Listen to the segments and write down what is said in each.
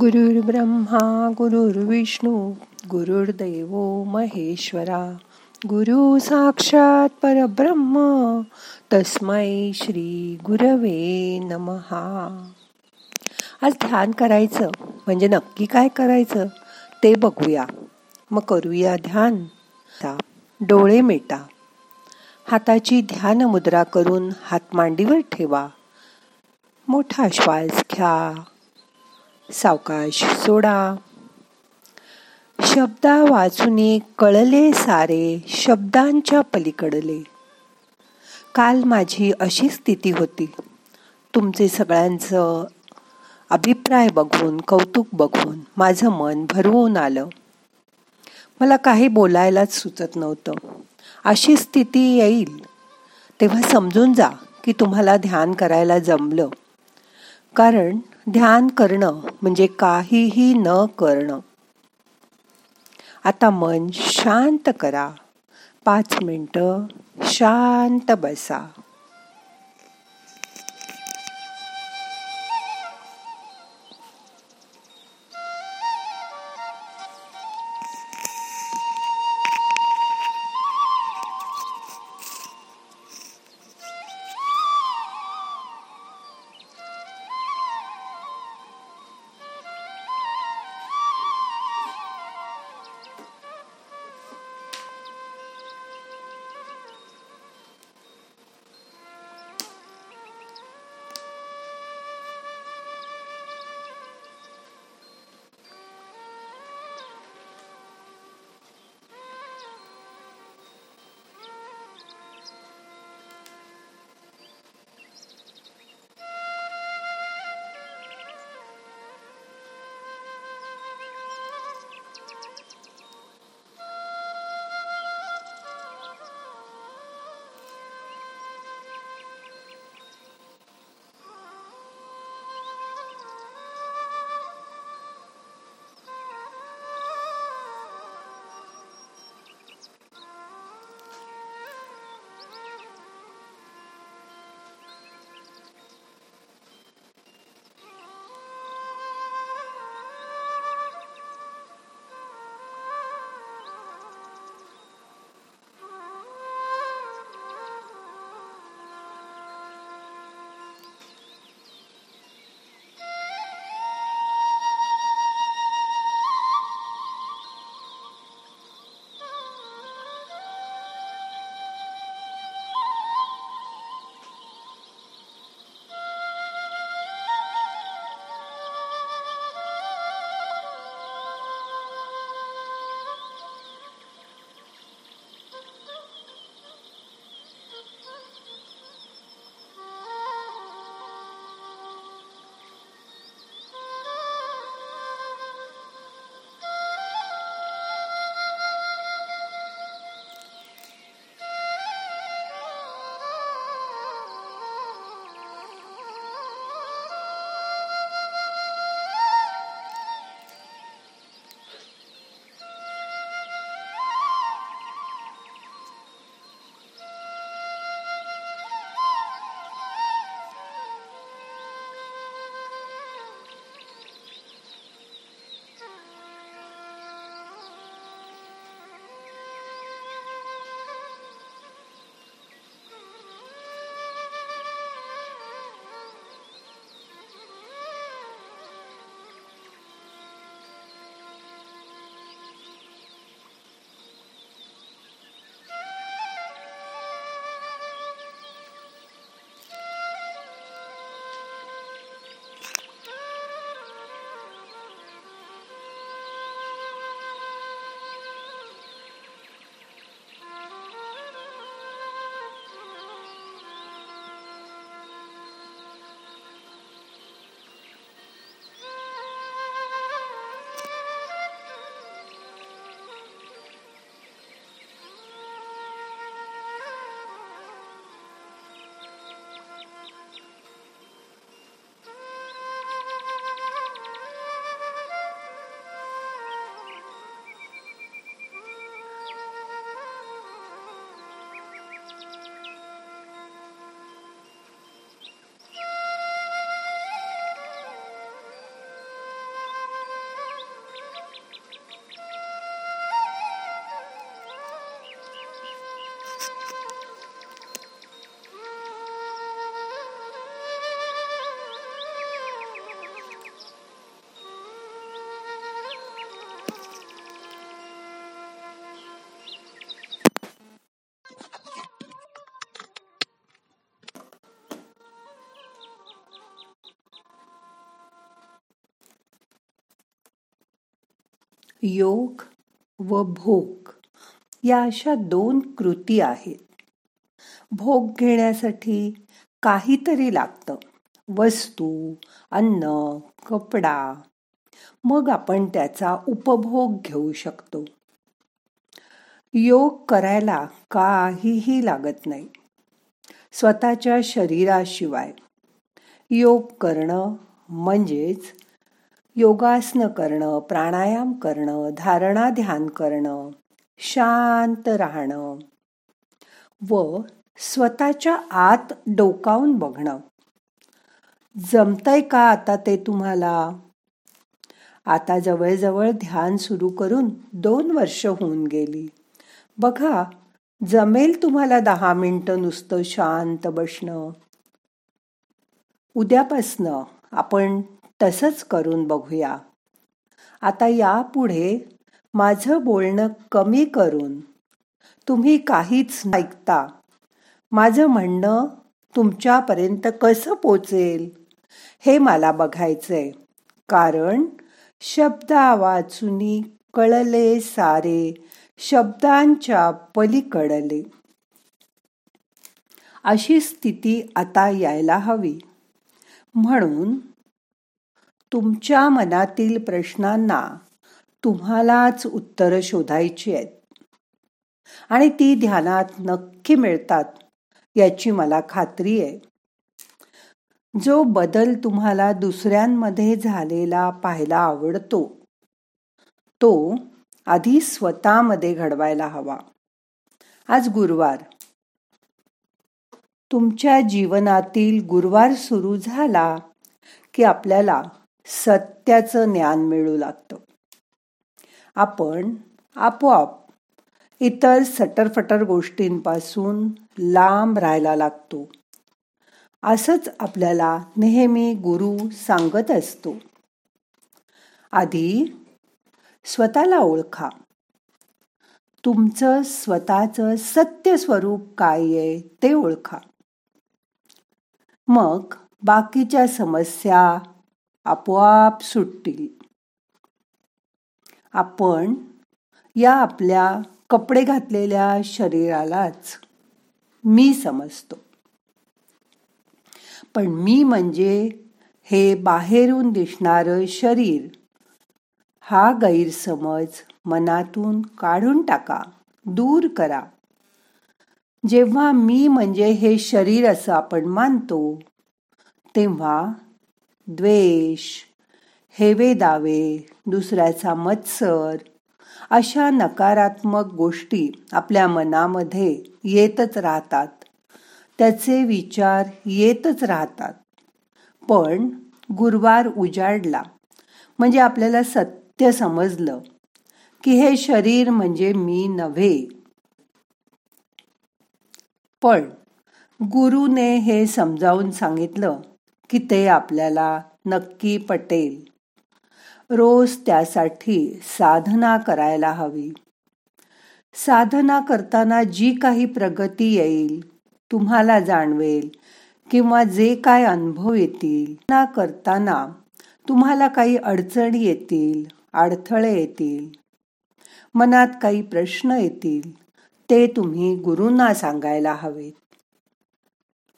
गुरुर् ब्रह्मा गुरुर्विष्णू गुरुर्दैव महेश्वरा। गुरु साक्षात परब्रह्म तस्मै श्री गुरवे नमहा। आज ध्यान करायचं म्हणजे नक्की काय करायचं ते बघूया. मग करूया ध्यान. डोळे मिटा. हाताची ध्यान मुद्रा करून हात मांडीवर ठेवा. मोठा श्वास घ्या. सावकाश सोडा. शब्दा वाचुनी कळले सारे शब्दांच्या पलीकडले. काल माझी अशी स्थिती होती. तुमचे सगळ्यांचं अभिप्राय बघून कौतुक बघून माझं मन भरवून आलं. मला काही बोलायलाच सुचत नव्हतं. अशी स्थिती येईल. तेव्हा समजून जा की तुम्हाला ध्यान करायला जमलं. कारण ध्यान करणं म्हणजे काहीही न करणं. आता मन शांत करा. पाच मिनटं शांत बसा. योग व भोग या अशा दोन कृती आहेत. भोग घेण्यासाठी काहीतरी लागतं. वस्तू अन्न कपडा. मग आपण त्याचा उपभोग घेऊ शकतो. योग करायला काहीही लागत नाही. स्वतःच्या शरीराशिवाय. योग करणं म्हणजेच योगासनं करणं प्राणायाम करणं धारणा ध्यान करणं शांत राहणं. व स्वतःच्या आत डोकावून बघणं. जमतंय का आता ते तुम्हाला? आता जवळजवळ ध्यान सुरू करून दोन वर्ष होऊन गेली. बघा जमेल तुम्हाला दहा मिनटं नुसतं शांत बसणं. उद्यापासनं आपण तसंच करून बघूया. आता यापुढे माझं बोलणं कमी करून तुम्ही काहीच ऐकता. माझं म्हणणं तुमच्यापर्यंत कसं पोचेल हे मला बघायचंय. कारण शब्दा वाचुनी कळले सारे शब्दांच्या पलीकडले. अशी स्थिती आता यायला हवी. म्हणून तुमच्या मनातील प्रश्नांना तुम्हालाच उत्तरं शोधायची आहेत. आणि ती ध्यानात नक्की मिळतात याची मला खात्री आहे. जो बदल तुम्हाला दुसऱ्यांमध्ये झालेला पाहायला आवडतो तो आधी स्वतःमध्ये घडवायला हवा. आज गुरुवार. तुमच्या जीवनातील गुरुवार सुरू झाला की आपल्याला सत्याचं ज्ञान मिळू लागतं. आपण आपोआप इतर सटरफटर गोष्टींपासून लांब राहायला लागतो. असंच आपल्याला नेहमी गुरु सांगत असतो. आधी स्वतःला ओळखा. तुमचं स्वतःचं सत्य स्वरूप काय आहे ते ओळखा. मग बाकीच्या समस्या आपोआप सुटतील. आपण या आपल्या कपडे घातलेल्या शरीरालाच मी समजतो. पण मी म्हणजे हे बाहेरून दिसणार शरीर हा गैरसमज मनातून काढून टाका दूर करा. जेव्हा मी म्हणजे हे शरीर असं आपण मानतो तेव्हा द्वेष हेवे दावे दुसऱ्याचा मत्सर अशा नकारात्मक गोष्टी आपल्या मनामध्ये येतच राहतात. त्याचे विचार येतच राहतात. पण गुरुवार उजाडला म्हणजे आपल्याला सत्य समजलं की हे शरीर म्हणजे मी नव्हे. पण गुरुने हे समजावून सांगितलं की ते आपल्याला नक्की पटेल. रोज त्यासाठी साधना करायला हवी. साधना करताना जी काही प्रगती येईल तुम्हाला जाणवेल किंवा जे काय अनुभव येतील ना करताना तुम्हाला काही अडचणी येतील अडथळे येतील मनात काही प्रश्न येतील ते तुम्ही गुरूंना सांगायला हवेत.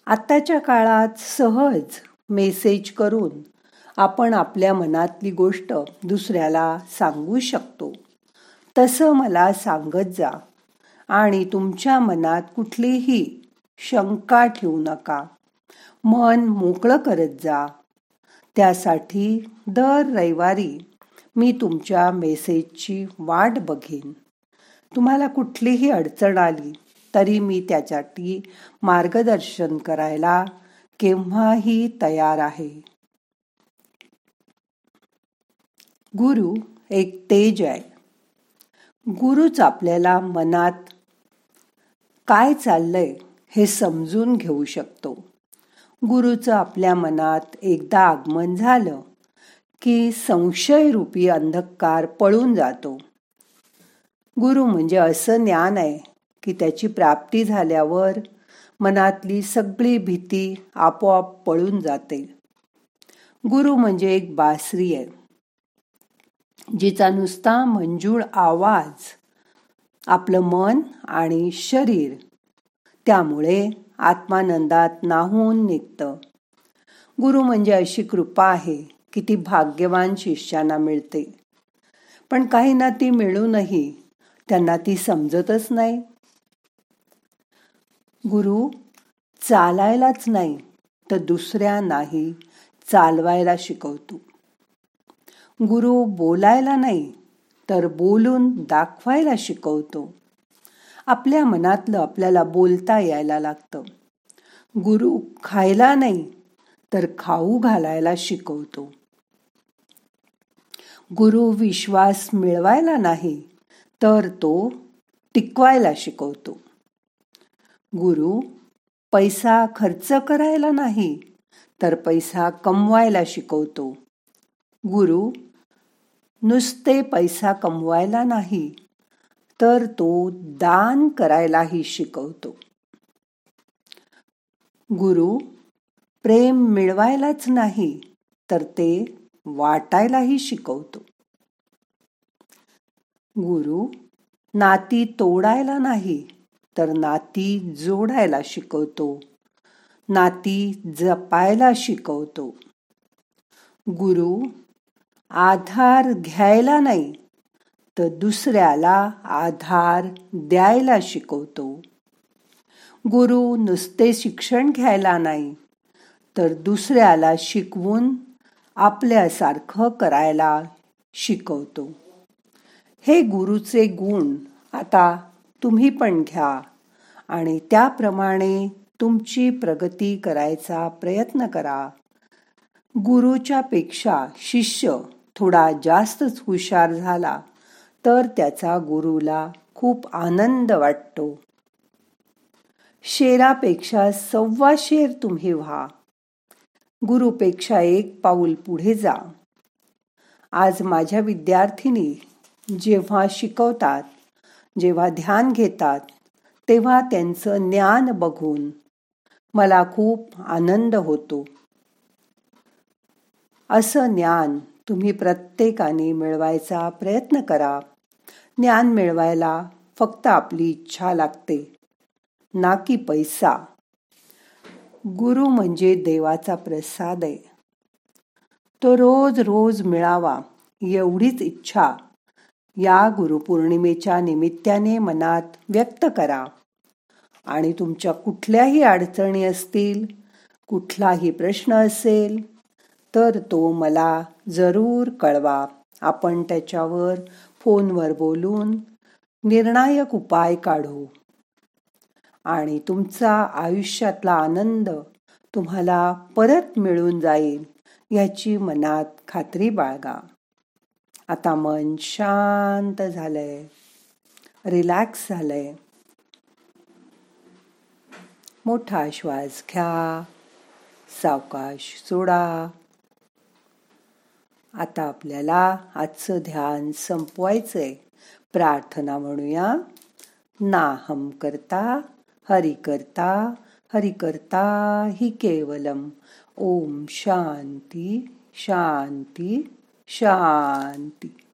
आताच्या काळात सहज मेसेज करून आपण आपल्या मनातली गोष्ट दुसऱ्याला सांगू शकतो. तसं मला सांगत जा आणि तुमच्या मनात कुठलीही शंका ठेवू नका. मन मोकळं करत जा. त्यासाठी दर रविवारी मी तुमच्या मेसेजची वाट बघेन. तुम्हाला कुठलीही अडचण आली तरी मी त्यासाठी मार्गदर्शन करायला केव्हाही तयार आहे. गुरु एक तेज आहे. गुरुच आपल्याला मनात काय चाललंय हे समजून घेऊ शकतो. गुरुचं आपल्या मनात एकदा आगमन झालं की संशयरूपी अंधकार पळून जातो. गुरु म्हणजे असं ज्ञान आहे की त्याची प्राप्ती झाल्यावर मनातली सगळी भीती आपोआप पळून जाते. गुरु म्हणजे एक बासरी आहे जिचा नुसता मंजूळ आवाज आपलं मन आणि शरीर त्यामुळे आत्मानंदात नाहून निघतं. गुरु म्हणजे अशी कृपा आहे की ती भाग्यवान शिष्यांना मिळते. पण काहींना ती मिळूनही त्यांना ती समजतच नाही. गुरु चालायलाच नाही तर दुसऱ्यांनाही चालवायला शिकवतो. गुरु बोलायला नाही तर बोलून दाखवायला शिकवतो. आपल्या मनातलं आपल्याला बोलता यायला लागतं. गुरु खायला नाही तर खाऊ घालायला शिकवतो. गुरु विश्वास मिळवायला नाही तर तो टिकवायला शिकवतो. गुरु पैसा खर्च करायला नाही तर पैसा कमवायला शिकवतो. गुरु नुसते पैसा कमवायला नाही तर तो दान करायलाही शिकवतो. गुरु प्रेम मिळवायलाच नाही तर ते वाटायलाही शिकवतो. गुरु नाती तोडायला नाही तर नाती जोडायला शिकवतो. नाती जपायला शिकवतो. गुरु आधार घ्यायला नाही तर दुसऱ्याला आधार द्यायला शिकवतो. गुरु नुसते शिक्षण घ्यायला नाही तर दुसऱ्याला शिकवून आपल्यासारखं करायला शिकवतो. हे गुरुचे गुण आता तुम्ही पण घ्या. आणि त्याप्रमाणे तुमची प्रगती करायचा प्रयत्न करा. गुरुच्या पेक्षा शिष्य थोडा जास्तच हुशार झाला तर त्याचा गुरुला खूप आनंद वाटतो. शेरापेक्षा सव्वा शेर तुम्ही व्हा. गुरुपेक्षा एक पाऊल पुढे जा. आज माझ्या विद्यार्थिनी जेव्हा शिकवतात जेव्हा ध्यान घेतात तेव्हा त्यांचं ज्ञान बघून मला खूप आनंद होतो. असं ज्ञान तुम्ही प्रत्येकाने मिळवायचा प्रयत्न करा. ज्ञान मिळवायला फक्त आपली इच्छा लागते ना की पैसा. गुरु म्हणजे देवाचा प्रसाद आहे. तो रोज रोज मिळावा एवढीच इच्छा. या गुरुपौर्णिमेच्या निमित्ताने मनात व्यक्त करा. आणि तुमच्या कुठल्याही अडचणी असतील कुठलाही प्रश्न असेल तर तो मला जरूर कळवा. आपण त्याच्यावर फोनवर बोलून निर्णायक उपाय काढू. आणि तुमचा आयुष्यातला आनंद तुम्हाला परत मिळून जाईल याची मनात खात्री बाळगा. आता मन शांत झालंय. रिलॅक्स झालंय. मोठा श्वास घ्या. सावकाश सोडा. आता आपल्याला आजचं ध्यान संपवायचंय. प्रार्थना म्हणूया. नाहम करता हरि करता हरि करता हि केवलम. ओम शांती शांती. शांती.